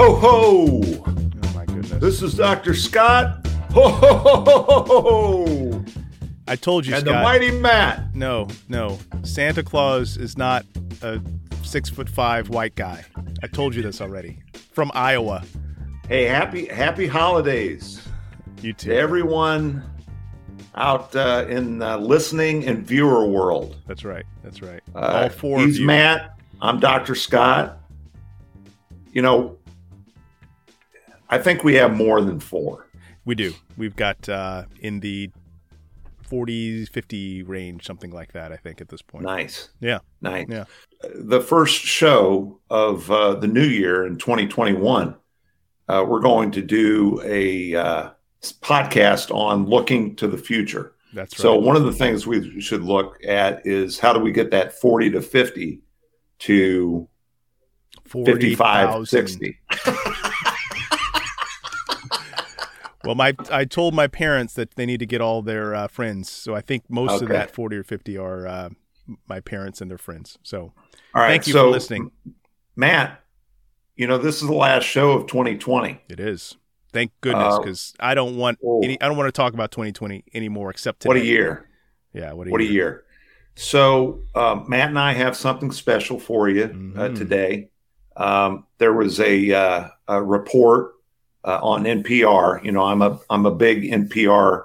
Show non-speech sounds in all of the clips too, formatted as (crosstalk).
Ho ho! Oh my goodness. This is Dr. Scott. Ho ho ho ho ho ho! I told you, And the mighty Matt. no, no. Santa Claus is not a six foot five white guy. I told you this already. From Iowa. Hey, happy happy holidays You too. to everyone out uh, in uh, listening and viewer world. That's right. That's right. Uh, All four he's of you. He's Matt. I'm Dr. Scott. You know, I think we have more than four. We do. We've got uh, in the 40, 50 range, something like that, I think, at this point. Nice. Yeah. Nice. Yeah. The first show of uh, the new year in 2021, uh, we're going to do a uh, podcast on looking to the future. That's right. So, one of the things we should look at is how do we get that 40 to 50 to 55, 40,000. (laughs) 60? Well, my I told my parents that they need to get all their uh, friends. So I think most of that 40 or 50 are uh, my parents and their friends. So All right. thank you so, for listening. Matt, you know, this is the last show of 2020. It is. Thank goodness, Uh, because I don't want oh. any. I don't want to talk about 2020 anymore, except today. What a year. Yeah, what a What a year. year. So, um, Matt and I have something special for you uh, Mhm. today. Um, there was a, uh, a report uh, on NPR. You know, I'm a I'm a big NPR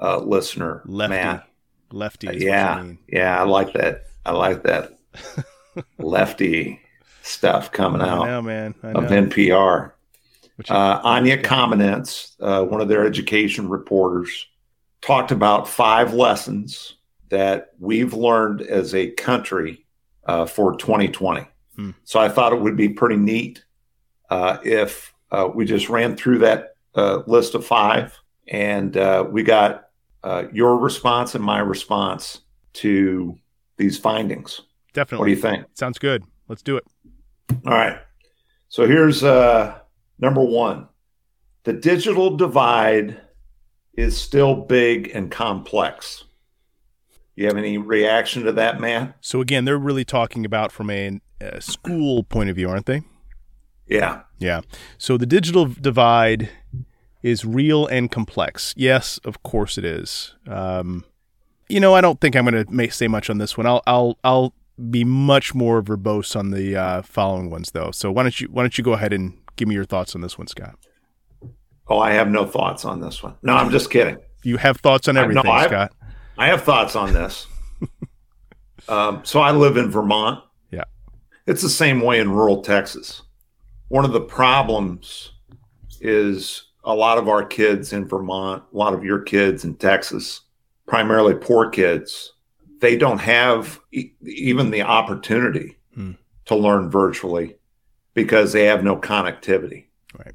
uh, listener. Lefty, Matt. lefty. Is What Yeah, yeah, I like that. I like that (laughs) lefty stuff coming I out know, man. I of. NPR. Uh, Anya Kamenetz, uh, one of their education reporters, talked about five lessons that we've learned as a country uh, for 2020. Hmm. So I thought it would be pretty neat uh, if uh, we just ran through that uh, list of five and uh, we got uh, your response and my response to these findings. Definitely. What do you think? Sounds good. Let's do it. All right. So here's uh, number one the digital divide is still big and complex. You have any reaction to that, man? So again, they're really talking about from a, uh school point of view, aren't they? Yeah. Yeah. So the digital divide is real and complex. Yes, of course it is. Um, you know, I don't think I'm going to say much on this one. I'll I'll I'll be much more verbose on the uh, following ones, though. So why don't you why don't you go ahead and give me your thoughts on this one, Scott? Oh, I have no thoughts on this one. No, I'm just kidding. You have thoughts on I- no, everything, I- Scott. I have thoughts on this. (laughs) um, so I live in Vermont. Yeah. It's the same way in rural Texas. One of the problems is a lot of our kids in Vermont, a lot of your kids in Texas, primarily poor kids, they don't have e- even the opportunity Hmm. to learn virtually because they have no connectivity. Right.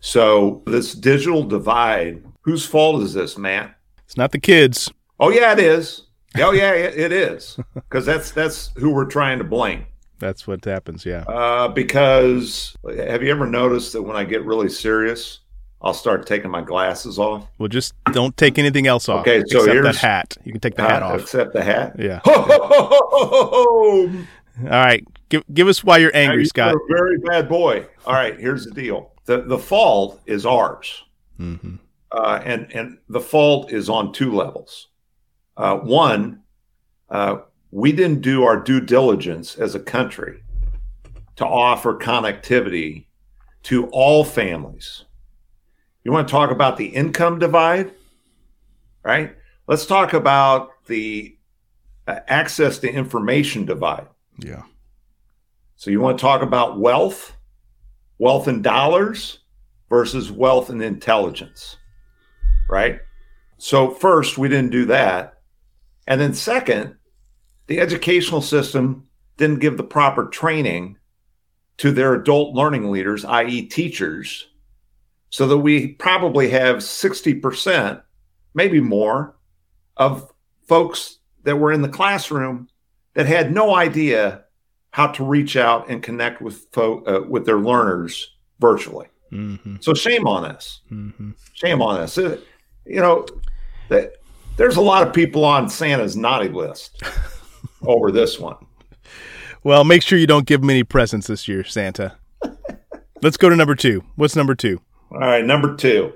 So, this digital divide, whose fault is this, Matt? It's not the kids. Oh yeah, it is. Oh yeah, it it is. (laughs) Because that's that's who we're trying to blame. That's what happens. Yeah. Uh, because have you ever noticed that when I get really serious, I'll start taking my glasses off? Well, just don't take anything else off. Okay, so except that here's- hat. You can take the hat Uh, off. Except the hat. Yeah. Ho, ho, ho. All right. Give give us why you're Now, angry, you're Scott. a very bad boy. All right, here's the deal. The the fault is ours. hmm uh, and and the fault is on two levels. Uh, one, uh, we didn't do our due diligence as a country to offer connectivity to all families. You want to talk about the income divide, right? Let's talk about the uh, access to information divide. Yeah. So you want to talk about wealth, wealth in dollars versus wealth in intelligence, right? So first, we didn't do that. And then second, the educational system didn't give the proper training to their adult learning leaders, i.e. teachers, so that we probably have 60%, maybe more, of folks that were in the classroom that had no idea how to reach out and connect with fo- uh, with their learners virtually. hmm So shame on us. hmm Shame on us. Uh, you know, that there's a lot of people on Santa's naughty list (laughs) over this one. Well, make sure you don't give them any presents this year, Santa. Let's go to number two. What's number two? All right, number two.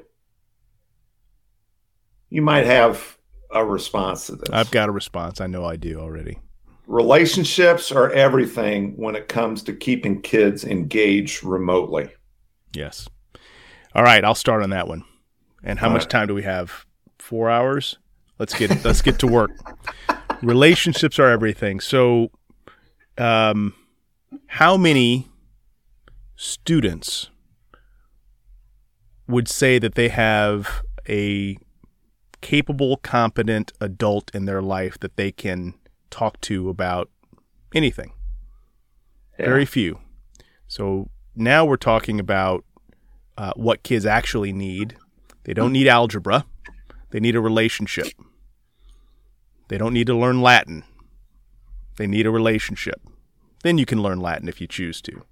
You might have a response to this. I've got a response. I know I do already. Relationships are everything when it comes to keeping kids engaged remotely. Yes. All right, I'll start on that one. And how All much right. time do we have? Four hours. Let's get let's get to work. (laughs) Relationships are everything. So, um, how many students would say that they have a capable, competent adult in their life that they can talk to about anything? Yeah. Very few. So now we're talking about uh, what kids actually need. They don't need algebra. They need a relationship. They don't need to learn Latin. They need a relationship. Then you can learn Latin if you choose to.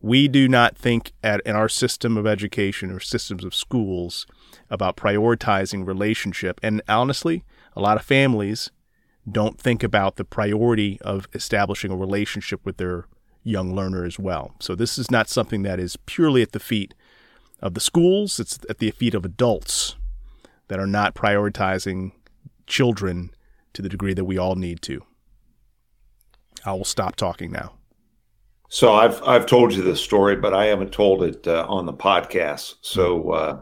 We do not think at, in our system of education or systems of schools about prioritizing relationship. And honestly, a lot of families don't think about the priority of establishing a relationship with their young learner as well. So this is not something that is purely at the feet of the schools, it's at the feet of adults that are not prioritizing children to the degree that we all need to. I will stop talking now. So I've I've told you this story, but I haven't told it uh, on the podcast. So uh,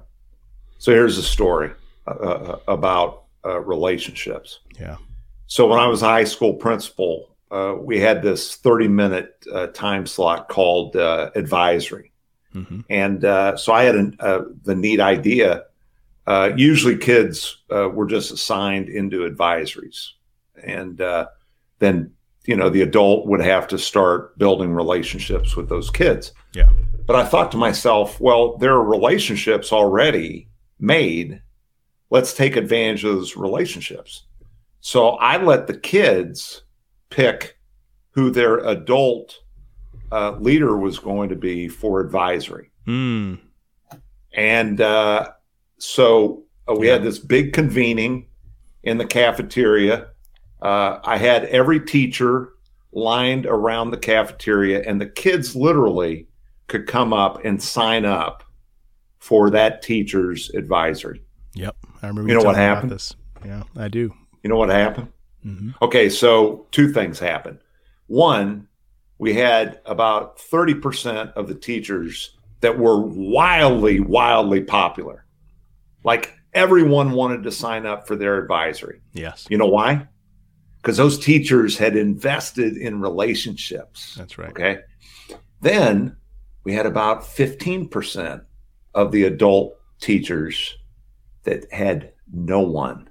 so here's the story uh, uh, about uh, relationships. Yeah. So when I was a high school principal, uh, we had this 30 minute uh, time slot called uh, advisory, hmm and uh, so I had an, uh, the neat idea. Uh, usually, kids uh, were just assigned into advisories, and uh, then you know the adult would have to start building relationships with those kids. Yeah. But I thought to myself, well, there are relationships already made. Let's take advantage of those relationships. So I let the kids pick who their adult uh, leader was going to be for advisory. Mm. And uh, so uh, we Yeah. had this big convening in the cafeteria. Uh, I had every teacher lined around the cafeteria, and the kids literally could come up and sign up for that teacher's advisory. Yep. I remember You know what telling me about happened? This. Yeah, I do. You know what happened? hmm Okay, so two things happened. One, we had about 30% of the teachers that were wildly, wildly popular. Like everyone wanted to sign up for their advisory. Yes, You know why? Because those teachers had invested in relationships. that's right. Okay. Then we had about 15% of the adult teachers that had no one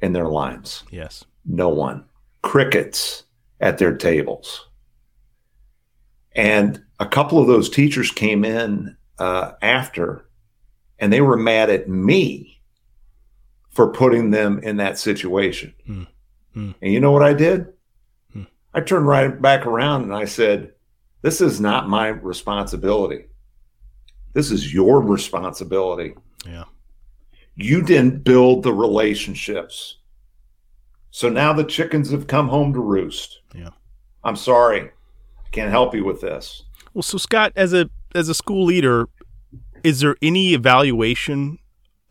in their lines Yes. no one. Crickets at their tables. And a couple of those teachers came in uh, after and they were mad at me for putting them in that situation. Hmm. And you know what I did? Hmm. I turned right back around and I said, This is not my responsibility. This is your responsibility. Yeah. You didn't build the relationships. So now the chickens have come home to roost. Yeah. I'm sorry. I can't help you with this. Well, so Scott, as a as a school leader, is there any evaluation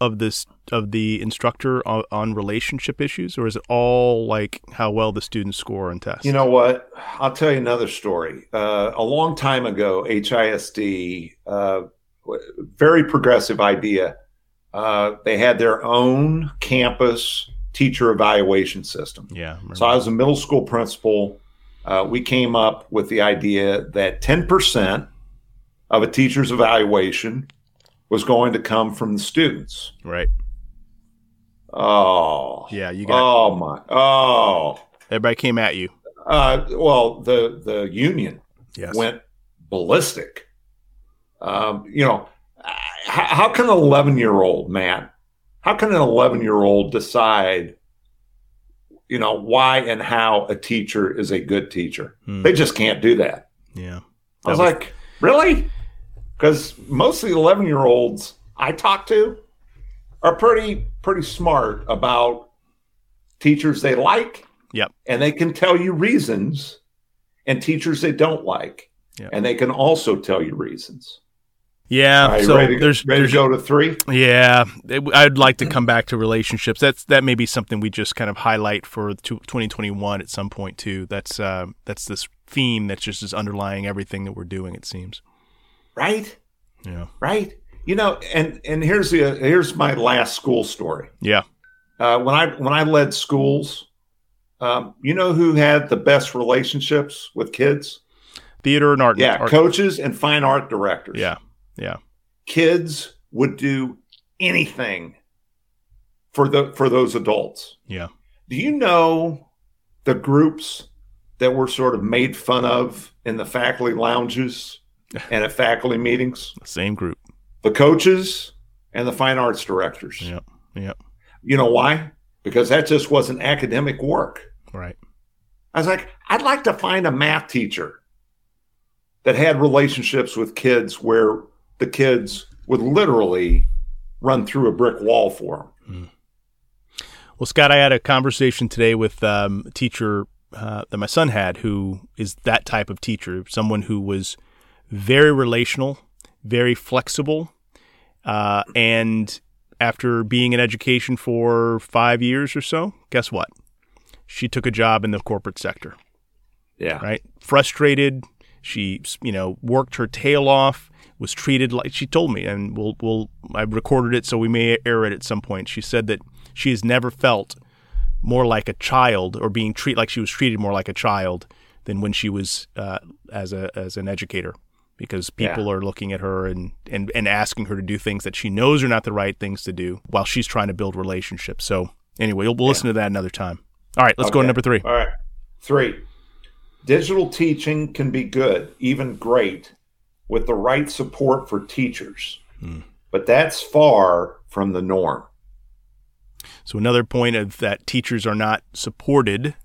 of this of the instructor on, on relationship issues, or is it all like how well the students score on tests? You know what? I'll tell you another story. Uh, a long time ago, HISD, uh, very progressive idea. Uh, they had their own campus teacher evaluation system. Yeah. I. So I was a middle school principal. Uh, we came up with the idea that 10% of a teacher's evaluation was going to come from the students. right. Oh, Yeah. You got oh my, oh. everybody came at you. Uh, well, the the union Yes. went ballistic. Um, you know, how, how can an 11 year old man, how can an 11 year old decide, you know, why and how a teacher is a good teacher? Hmm. They just can't do that. yeah. I was was- like, really? Because most of the 11 year olds I talk to are pretty, pretty smart about teachers they like. Yep. And they can tell you reasons and teachers they don't like. Yeah. And they can also tell you reasons. Yeah. Right, so ready, there's ready there's to go to three? Yeah, I'd like to come back to relationships. That's that may be something we just kind of highlight for 2021 at some point too. That's uh, that's this theme that just is underlying everything that we're doing. It seems. Right? Yeah. Right? You know, and and here's the here's my last school story. Yeah. Uh, when I when I led schools, um, you know who had the best relationships with kids? Theater and art. Yeah, art- coaches and fine art directors. yeah. Yeah. kids would do anything for the for those adults. Yeah. Do you know the groups that were sort of made fun of in the faculty lounges (laughs) and at faculty meetings? Same group. The coaches and the fine arts directors. Yep. Yep. You know why? Because that just wasn't academic work. Right. I was like, I'd like to find a math teacher that had relationships with kids where the kids would literally run through a brick wall for them. Well, Scott, I had a conversation today with um, a teacher uh, that my son had, who is that type of teacher, someone who was very relational, very flexible, uh, and after being in education for five years or so, guess what? She took a job in the corporate sector. Yeah. Right? Frustrated. She, you know, worked her tail off. Was treated like she told me, and we'll, we'll. I recorded it, so we may air it at some point. She said that she has never felt more like a child, or being treated like she was treated more like a child than when she was uh, as a as an educator, because people Yeah. are looking at her and, and and asking her to do things that she knows are not the right things to do, while she's trying to build relationships. So anyway, we'll, we'll listen to that another time. All right, let's go to number three. All right. Three. Digital teaching can be good, even great, with the right support for teachers. But that's far from the norm. So another point of that teachers are not supported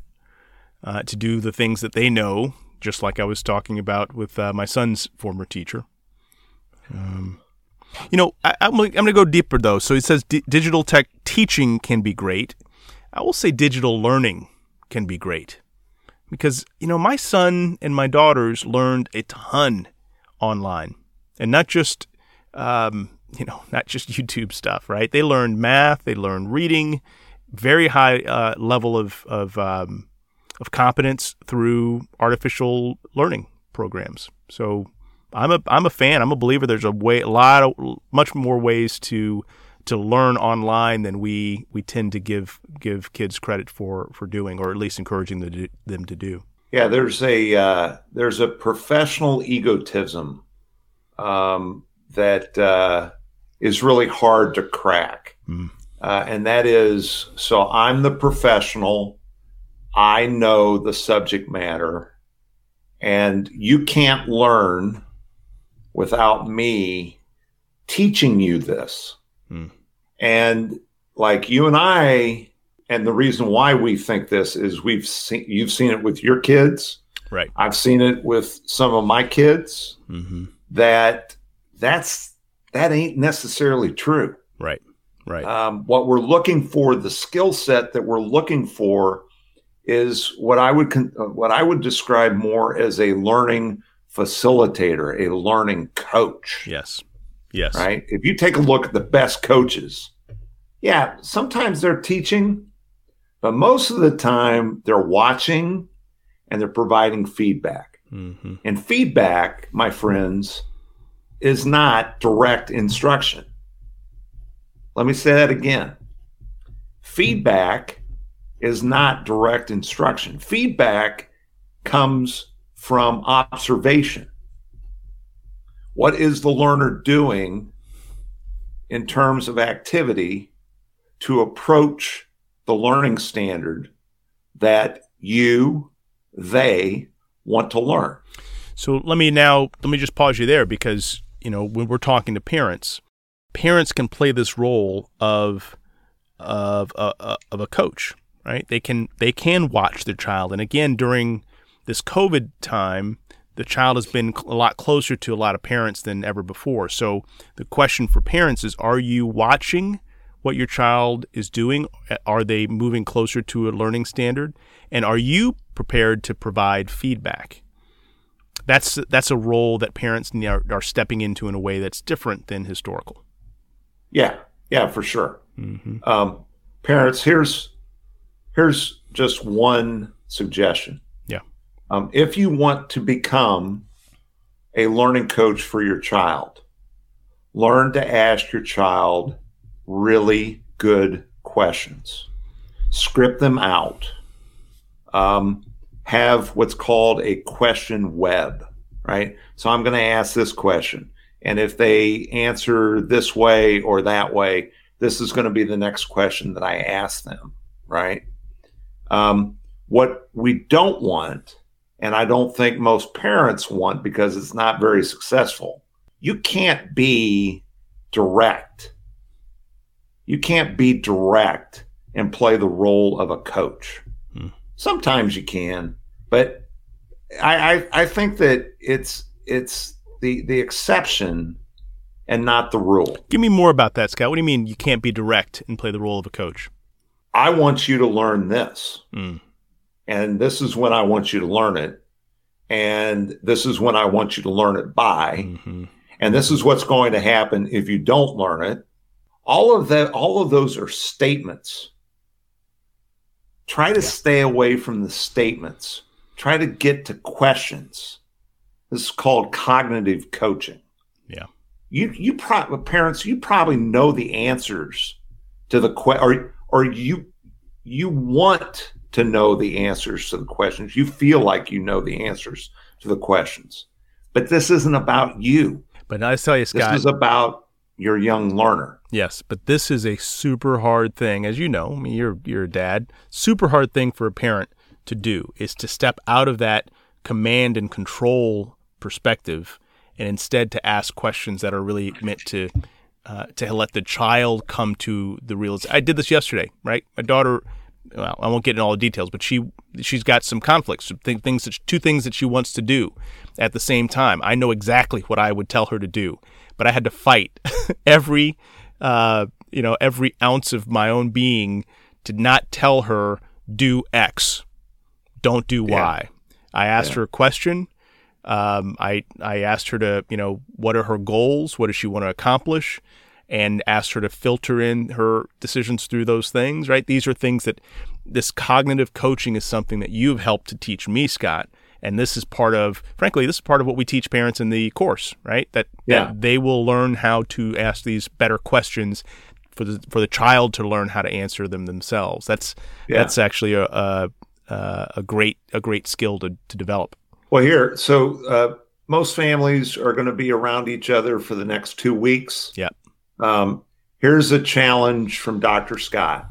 uh, to do the things that they know, just like I was talking about with uh, my son's former teacher. Um, you know, I, I'm going to go deeper though. So it says di- digital tech teaching can be great. I will say digital learning can be great because you know my son and my daughters learned a ton online, and not just um, you know, (laughs) not just YouTube stuff, right? They learned math, they learned reading, very high uh, level of of um, of competence through artificial learning programs. So I'm a I'm a fan. I'm a believer. There's a way, a lot of much more ways to to learn online than we we tend to give give kids credit for for doing, or at least encouraging them to do, them to do. Yeah, there's a uh, there's a professional egotism um, that uh, is really hard to crack, Mm. uh, and that is so I'm the professional, I know the subject matter, and you can't learn without me teaching you this, Mm. and like you and I. And the reason why we think this is we've seen you've seen it with your kids. Right. I've seen it with some of my kids Mm-hmm. that that's that ain't necessarily true. Right. Right. Um, what we're looking for, the skill set that we're looking for, is what I would con- what I would describe more as a learning facilitator, a learning coach. yes. Yes. Right? If you take a look at the best coaches, yeah, sometimes they're teaching, but most of the time they're watching and they're providing feedback. Mm-hmm. And feedback, my friends, is not direct instruction. Let me say that again. Feedback is not direct instruction. Feedback comes from observation. What is the learner doing in terms of activity to approach the learning standard that you, they want to learn? So let me now let me just pause you there because you know when we're talking to parents, parents can play this role of of uh, uh, of a coach, right? They can they can watch their child, and again during this COVID time, the child has been a lot closer to a lot of parents than ever before. So the question for parents is: Are you watching what your child is doing? Are they moving closer to a learning standard? And are you prepared to provide feedback? that's that's a role that parents are, are stepping into in a way that's different than historical. Yeah, yeah, for sure. Mm-hmm. Um, parents, here's here's just one suggestion. Yeah. Um, if you want to become a learning coach for your child, learn to ask your child really good questions. Script them out. Um, have what's called a question web, right? So I'm going to ask this question. And if they answer this way or that way, this is going to be the next question that I ask them, right? Um, what we don't want, and I don't think most parents want because it's not very successful, you can't be direct. You can't be direct and play the role of a coach. Hmm. Sometimes you can, but I, I, I think that it's it's the the exception and not the rule. Give me more about that, Scott. What do you mean you can't be direct and play the role of a coach? I want you to learn this. Mm. And this is when I want you to learn it. And this is when I want you to learn it by. Mm-hmm. And this is what's going to happen if you don't learn it. All of that, all of those are statements. Try to yeah. stay away from the statements. Try to get to questions. This is called cognitive coaching. Yeah. You you pro- parents you probably know the answers to the question or or you you want to know the answers to the questions. You feel like you know the answers to the questions. But this isn't about you. But I tell you, Scott, this is about your young learner. Yes, but this is a super hard thing, as you know. I mean, you're you're a dad. Super hard thing for a parent to do is to step out of that command and control perspective and instead to ask questions that are really meant to uh, to let the child come to the realization. I did this yesterday, right? My daughter, well, I won't get into all the details, but she she's got some conflicts, th- things that, two things that she wants to do at the same time. I know exactly what I would tell her to do, but I had to fight (laughs) every uh, you know every ounce of my own being to not tell her do X, don't do Y. Yeah. I asked yeah. her a question. Um, I I asked her to you know what are her goals? What does she want to accomplish? and asked her to filter in her decisions through those things, right? These are things that this cognitive coaching is something that you've helped to teach me, Scott. And this is part of, frankly, this is part of what we teach parents in the course, right? That, yeah. that they will learn how to ask these better questions for the for the child to learn how to answer them themselves. That's yeah. that's actually a, a a great a great skill to to develop. Well, here, so uh, most families are going to be around each other for the next two weeks. Yeah. Um, here's a challenge from Dr. Scott.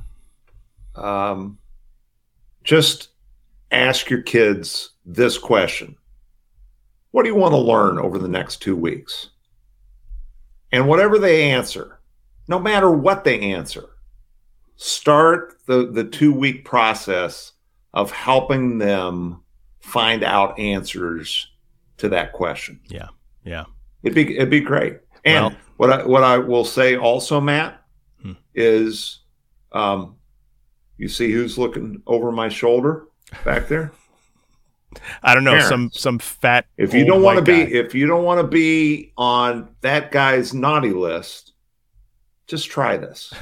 Um, just ask your kids this question What do you want to learn over the next two weeks? And whatever they answer, no matter what they answer, start the, the two week process of helping them find out answers to that question. Yeah. Yeah. It'd be it'd be great. And well, what I what I will say also, Matt, hmm. is um, you see who's looking over my shoulder back there? I don't know Parents. some some fat. If you don't want to be if you don't want to be on that guy's naughty list, just try this.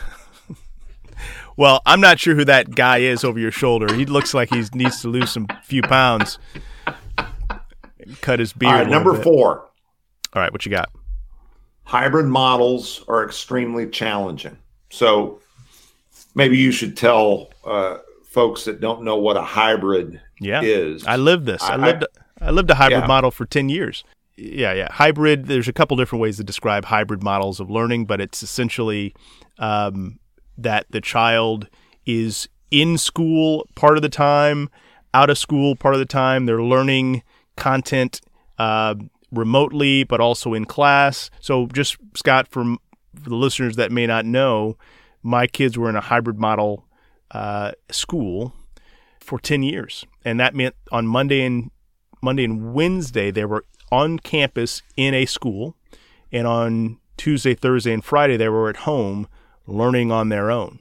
Well, I'm not sure who that guy is over your shoulder. He looks like he needs to lose some few pounds. Cut his beard. All right, number four. All right, what you got? hybrid models are extremely challenging. So maybe you should tell uh, folks that don't know what a hybrid yeah. is. I lived this. I, I lived. I, I lived a hybrid yeah. model for ten years. Yeah, yeah. Hybrid. There's a couple different ways to describe hybrid models of learning, but it's essentially um, that the child is in school part of the time, out of school part of the time. They're learning content uh, remotely, but also in class. So, just Scott, for, for the listeners that may not know, my kids were in a hybrid model uh, school for 10 years. And that meant on Monday and Monday and Wednesday, they were on campus in a school. And on Tuesday, Thursday, and Friday, they were at home learning on their own.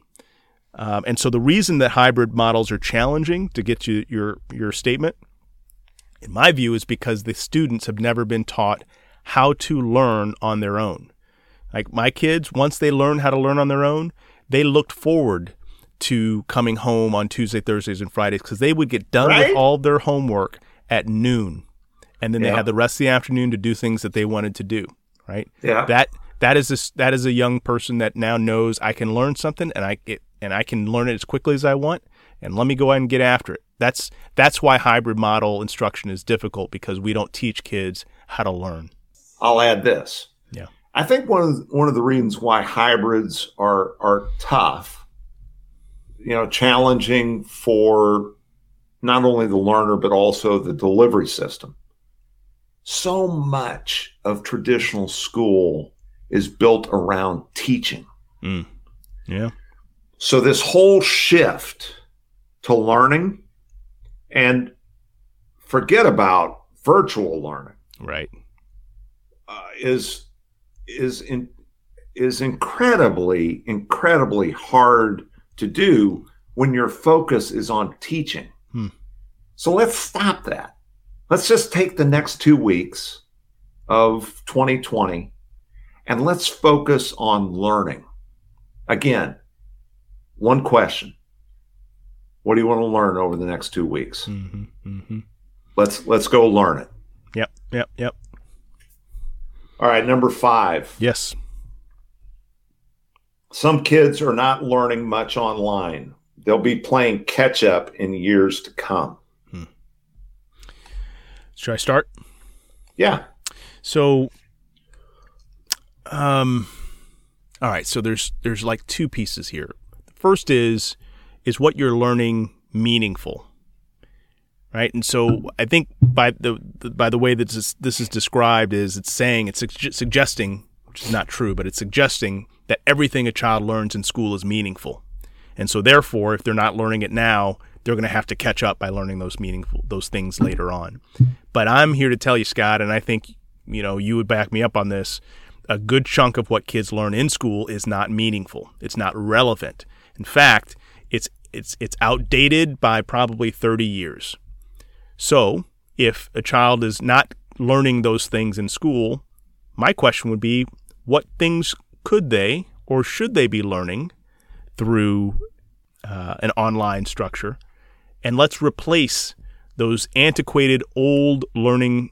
Um, and so the reason that hybrid models are challenging to get to your, your statement in my view, is because the students have never been taught how to learn on their own. Like my kids, once they learn how to learn on their own, they looked forward to coming home on Tuesday, Thursdays, and Fridays because they would get done Right? with all their homework at noon, and then they had the rest of the afternoon to do things that they wanted to do. Right? Yeah. That that is a, s- that is a young person that now knows I can learn something and I get and I can learn it as quickly as I want, and let me go ahead and get after it. That's that's why hybrid model instruction is difficult because we don't teach kids how to learn. I'll add this. Yeah. I think one of the, one of the reasons why hybrids are are tough, you know, challenging for not only the learner but also the delivery system. So much of traditional school is built around teaching. Yeah. So this whole shift to learning and forget about virtual learning Right. uh, is is in, is incredibly incredibly hard to do when your focus is on teaching. Hmm. So let's stop that. Let's just take the next 2 weeks of 2020 and let's focus on learning. Again, one question. What do you want to learn over the next 2 weeks? Mm-hmm. Mm-hmm. Let's let's go learn it. Yep. Yep. Yep. All right, number 5. Yes. Some kids are not learning much online. They'll be playing catch up in years to come. Should I start? Yeah. So, um, all right. So there's there's like two pieces here. First is is what you're learning meaningful, right? And so I think by the, the by the way that this, this is described is it's saying it's sugge- suggesting, which is not true, but it's suggesting that everything a child learns in school is meaningful, and so therefore, if they're not learning it now, they're going to have to catch up by learning those meaningful those things later on. But I'm here to tell you, Scott, and I think you know you would back me up on this. A good chunk of what kids learn in school is not meaningful. It's not relevant. In fact, it's it's it's outdated by probably 30 years. So, if a child is not learning those things in school, my question would be what things could they or should they be learning through uh, an online structure? And let's replace those antiquated old learning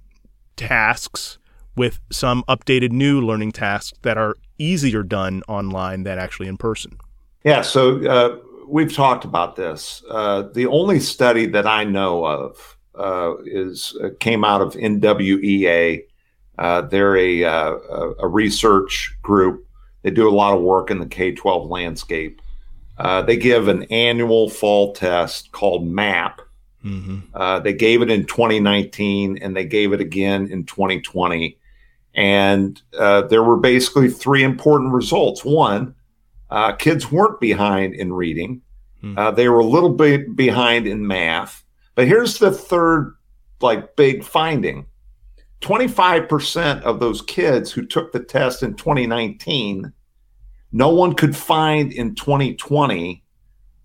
tasks with some updated new learning tasks that are easier done online than actually in person. Yeah. So uh, we've talked about this. Uh, the only study that I know of uh, is uh, came out of NWEA. Uh, they're a, uh, a a research group. They do a lot of work in the K 12 landscape. Uh, they give an annual fall test called MAP. Mm-hmm. Uh, they gave it in 2019 and they gave it again in 2020. And uh, there were basically three important results. One, uh, kids weren't behind in reading, Hmm. uh, they were a little bit behind in math. But here's the third, like, big finding 25% of those kids who took the test in 2019, no one could find in 2020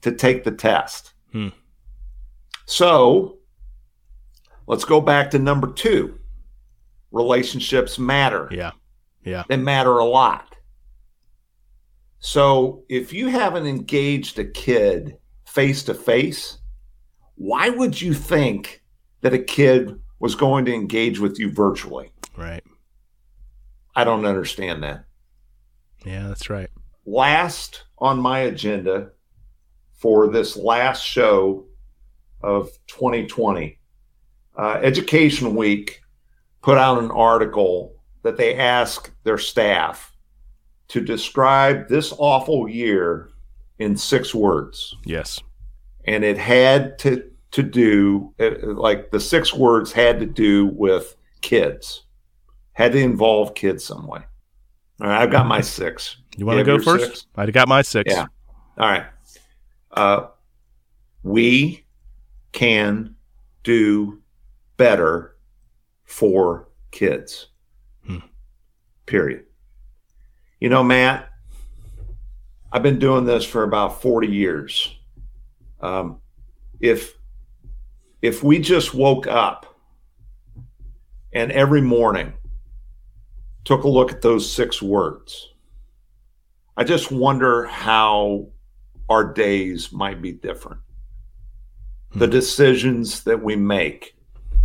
to take the test. Hmm. So let's go back to number two. Relationships matter. Yeah. Yeah. They matter a lot. So if you haven't engaged a kid face to face, why would you think that a kid was going to engage with you virtually? Right. I don't understand that. Yeah, that's right. last on my agenda for this last show of 2020, uh, Education Week put out an article that they asked their staff to describe this awful year in six words. Yes. And it had to, to do, uh, like the six words had to do with kids, had to involve kids some way. All right, I've got my six. You want to go first? six? I got my six. Yeah. All right. Uh, we can do better for kids. Hmm. Period. You know, Matt, I've been doing this for about 40 years. Um, if if we just woke up and every morning took a look at those six words, I just wonder how our days might be different. The decisions that we make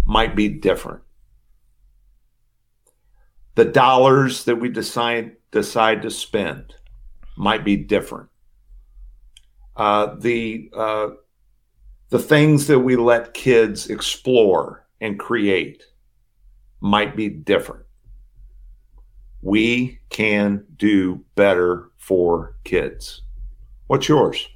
might be different. The dollars that we decide decide to spend might be different. Uh, the uh, the things that we let kids explore and create might be different. We can do better for kids. What's yours?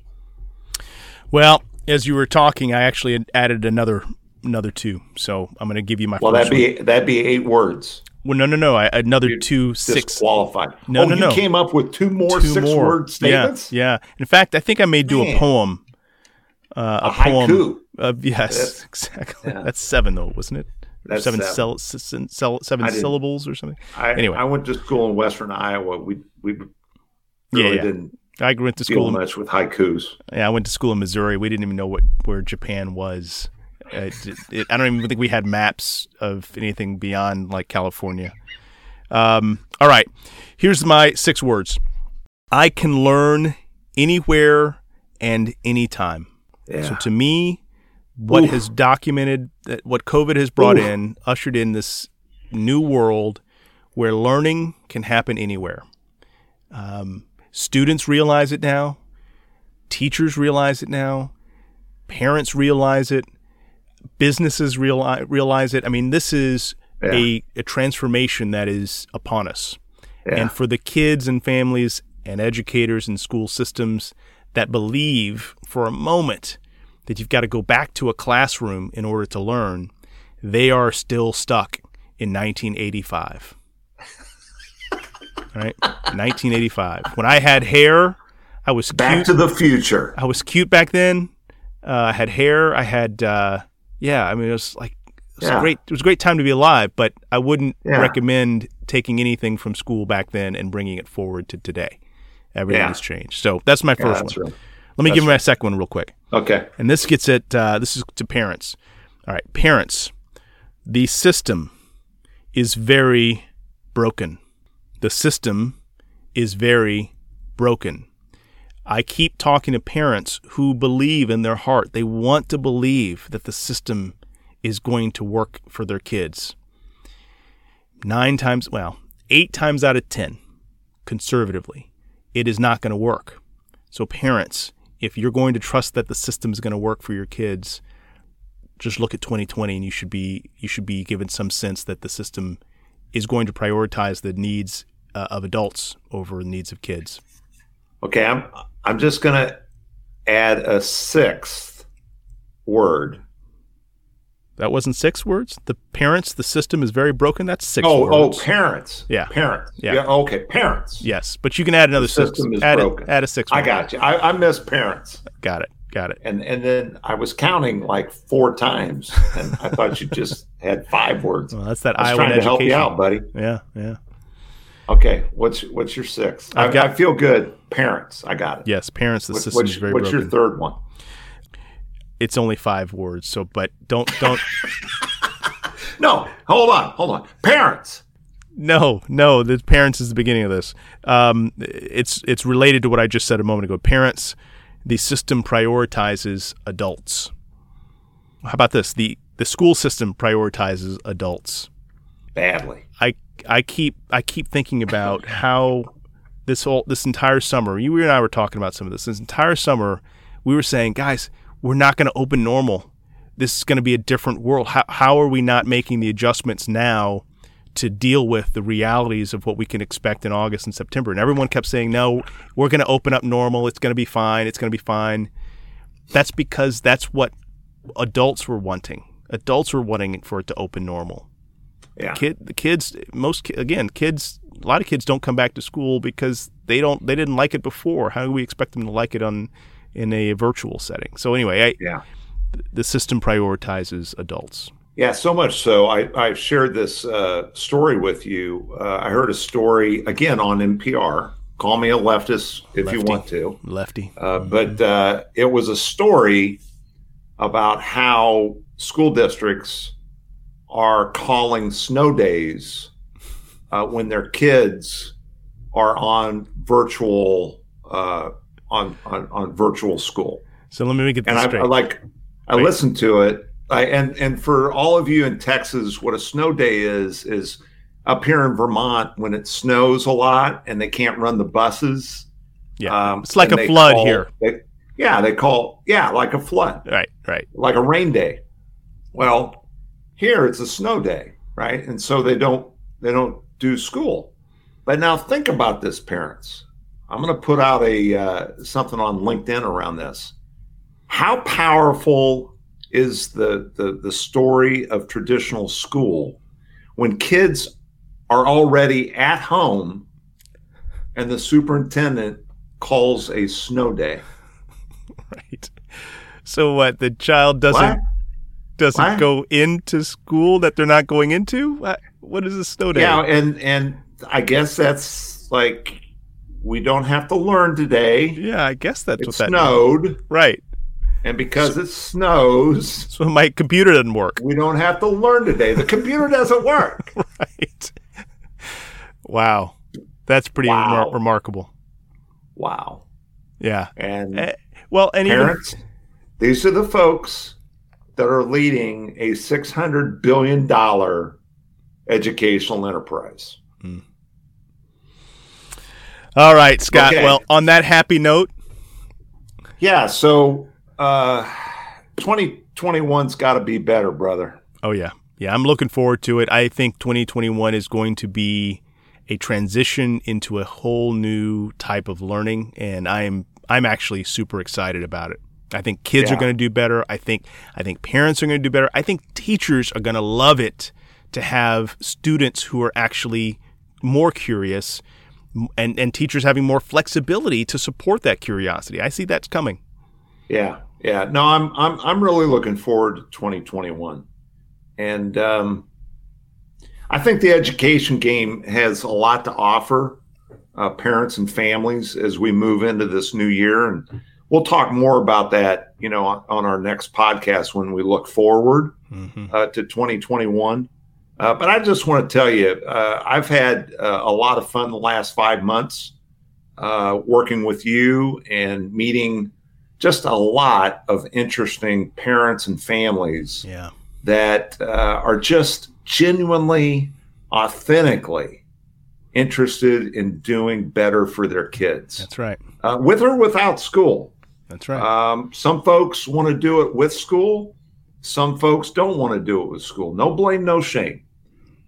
Well, as you were talking, I actually added another another two. So I'm going to give you my. Well, that'd be that'd be eight words. Well, no, no, no. I, another You're two six qualified. No, oh, no, you no. came up with two more two six more. word statements. Yeah, yeah. In fact, I think I may do Man. a poem. Uh, a, a haiku. Poem. yes, That's, (laughs) exactly. Yeah. That's seven though, wasn't it? That's seven, seven. Syll- seven syllables or something. I, anyway, I went to school in Western Iowa. We we really yeah, yeah. didn't. I went to school much with haikus. Yeah, I went to school in Missouri. We didn't even know what where Japan was. It, it, I don't even think we had maps of anything beyond like California. Um, all right, here's my six words. I can learn anywhere and anytime. Yeah. So to me, what Oof. has documented that what COVID has brought Oof. in, ushered in this new world where learning can happen anywhere. Um, students realize it now, teachers realize it now, parents realize it, businesses realize, realize it. I mean, this is yeah. a, a transformation that is upon us. Yeah. And for the kids and families and educators and school systems that believe for a moment that you've got to go back to a classroom in order to learn, they are still stuck in 1985. right? (laughs) 1985. When I had hair, I was back cute. to the future. I was cute back then. Uh, I had hair. I had, uh, yeah. I mean, it was like it was yeah. great. It was a great time to be alive. But I wouldn't yeah. recommend taking anything from school back then and bringing it forward to today. Everything yeah. has changed. So that's my first one. Right. Let me That's give you my second one real quick. Okay. And this gets at uh, this is to parents. All right, parents. The system is very broken. The system is very broken. I keep talking to parents who believe in their heart, they want to believe that the system is going to work for their kids. Nine times, well, eight times out of 10, conservatively, it is not going to work. So, parents, if you're going to trust that the system is going to work for your kids, just look at 2020 and you should be you should be given some sense that the system is going to prioritize the needs uh, of adults over the needs of kids. Okay, I'm I'm just going to add a sixth word that wasn't six words. The parents, the system is very broken. That's six oh, oh words. Oh, parents. Yeah. Parents. Yeah. yeah. Okay, parents. Yes, but you can add another the system six. Is add, broken. A, add a six. I got you. I, I missed parents. Got it. Got it. And and then I was counting like four times, and I thought you just (laughs) had five words. Well, that's that I was Iowa trying to education. help you out, buddy. Yeah, yeah. Okay, what's what's your sixth? I, got, I, feel good. Parents, I got it. Yes, parents. The what, system is very What's broken. your third one? It's only five words. So, but don't don't. (laughs) no, hold on, hold on. Parents. No, no. The parents is the beginning of this. Um, it's it's related to what I just said a moment ago. Parents, the system prioritizes adults. How about this? the The school system prioritizes adults badly. I I keep I keep thinking about how this whole this entire summer. You and I were talking about some of this. This entire summer, we were saying, guys, we're not going to open normal this is going to be a different world. How, how are we not making the adjustments now to deal with the realities of what we can expect in August and September? And everyone kept saying, no, we're going to open up normal. It's going to be fine. It's going to be fine. That's because that's what adults were wanting. Adults were wanting for it to open normal. Yeah. Kid, the kids, most again, kids. A lot of kids don't come back to school because they don't. They didn't like it before. How do we expect them to like it on in a virtual setting? So anyway, I, yeah the system prioritizes adults. Yeah, so much so. I, I've shared this uh, story with you. Uh, I heard a story again on NPR. Call me a leftist if Lefty. you want to. Lefty. Uh, but uh, it was a story about how school districts are calling snow days uh, when their kids are on virtual uh, on, on on virtual school. So let me make it And I, straight. I like I Wait. listened to it. I, and and for all of you in Texas, what a snow day is is up here in Vermont when it snows a lot and they can't run the buses. yeah, um, it's like a flood call- here. they- yeah, they call yeah like a flood Right, right. like a rain day. Well, here it's a snow day, right? And so they don't they don't do school. But now think about this, parents. I'm going to put out a uh, something on LinkedIn around this. How powerful is the, the the story of traditional school when kids are already at home and the superintendent calls a snow day? (laughs) Right. So what? The child doesn't What? Doesn't What? go into school that they're not going into. What, is a snow day? Yeah, and and I guess that's like we don't have to learn today. Yeah, I guess that's It what that snowed, Right. and because it snows, (laughs) So my computer doesn't work. we don't have to learn today. The computer doesn't work. (laughs) Right. Wow. That's pretty Wow. remar- remarkable. Wow. Yeah. And Eh, well, and even parents, these are the folks that are leading a six hundred billion dollar educational enterprise. all right, Scott. Okay. Well, on that happy note, Yeah. So, uh, twenty twenty one's got to be better, brother. Oh yeah, yeah. I'm looking forward to it. I think 2021 is going to be a transition into a whole new type of learning, and I'm I'm actually super excited about it. I think kids are going to do better. I think I think parents are going to do better. I think teachers are going to love it to have students who are actually more curious and and teachers having more flexibility to support that curiosity. I see that's coming. Yeah, yeah. No, I'm I'm I'm really looking forward to 2021, and um, I think the education game has a lot to offer uh, parents and families as we move into this new year, and we'll talk more about that, you know, on, our next podcast when we look forward hmm uh, to 2021. Uh, but I just want to tell you, uh, I've had uh, a lot of fun the last five months uh, working with you and meeting just a lot of interesting parents and families Yeah. that uh, are just genuinely, authentically interested in doing better for their kids, That's right. uh, with or without school. That's right. Um, some folks want to do it with school. Some folks don't want to do it with school. No blame, no shame.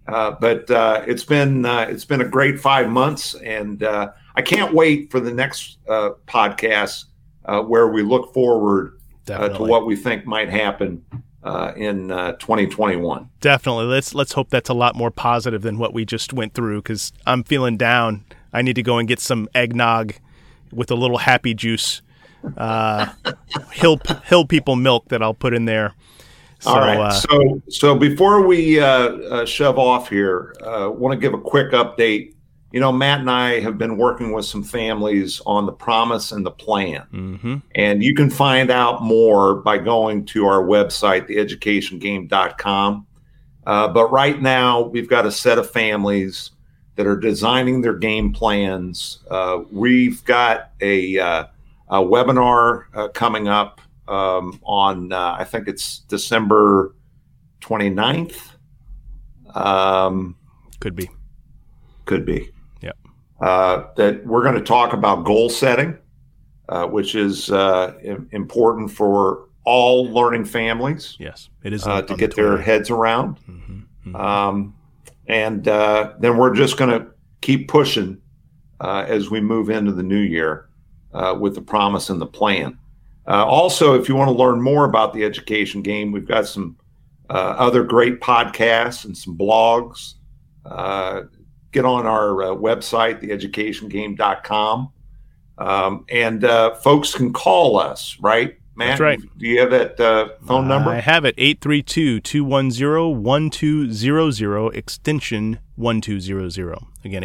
Uh, but uh, it's been uh, it's been a great five months, and uh, I can't wait for the next uh, podcast uh, where we look forward uh, to what we think might happen uh, in uh, 2021. Definitely. Let's let's hope that's a lot more positive than what we just went through because I'm feeling down. I need to go and get some eggnog with a little happy juice, uh, hill hill people milk that I'll put in there. So, All right. uh, so, so before we uh, uh, shove off here, uh, want to give a quick update. You know, Matt and I have been working with some families on the promise and the plan, mhm. and you can find out more by going to our website, theeducationgame.com. Uh, but right now, we've got a set of families that are designing their game plans. Uh, we've got a, uh, a webinar uh, coming up um, on, uh, I think it's December 29th. Um, could be. could be. Yep. Uh, that we're going to talk about goal setting, uh, which is uh, important for all learning families Yes, it is uh, to get the their heads around. Mhm, mhm. Um, and uh, then we're just going to keep pushing uh, as we move into the new year uh, with the promise and the plan. Uh, also, if you want to learn more about the education game, we've got some uh, other great podcasts and some blogs. Uh, get on our uh, website, theeducationgame.com. Um, and uh, folks can call us, right? Matt, That's right. do you have that uh, phone number? I have it 832-210-1200 extension 1200. Again,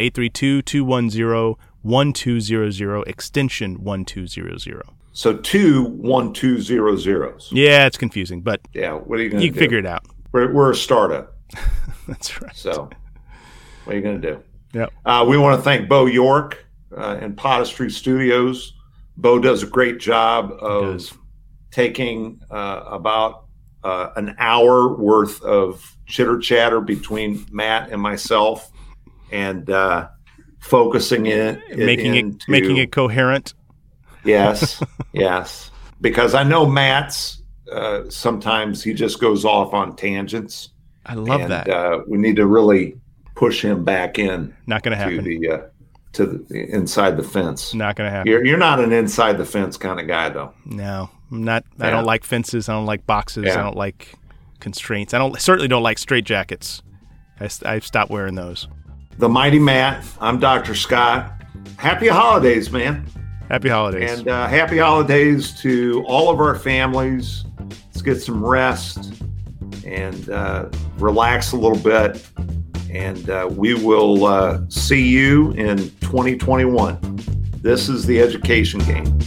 832-210-1200 extension 1200. So two one two zero zeros. Yeah, it's confusing, but Yeah, what are you going to you can figure it out. We're, we're a startup. (laughs) That's right. So, what are you going to do? Yeah. Uh, we want to thank Bo York uh, and Podistry Studios. Bo does a great job of taking uh, about uh, an hour worth of chitter chatter between Matt and myself and uh, focusing it, it making it making it coherent. Yes, (laughs) yes. Because I know Matt's uh, sometimes he just goes off on tangents. I love and, that. Uh, we need to really push him back in Not going to to happen. the uh, to the inside the fence. Not going to happen. You're you're not an inside the fence kind of guy though. No, I'm not. I don't like fences. I don't like boxes. Yeah. I don't like constraints. I don't certainly don't like straight jackets. I, have stopped wearing those. The mighty Matt. I'm Dr. Scott. Happy holidays, man, Happy holidays. and uh, happy holidays to all of our families. Let's get some rest and uh, relax a little bit. And uh, we will uh, see you in 2021. This is the education game.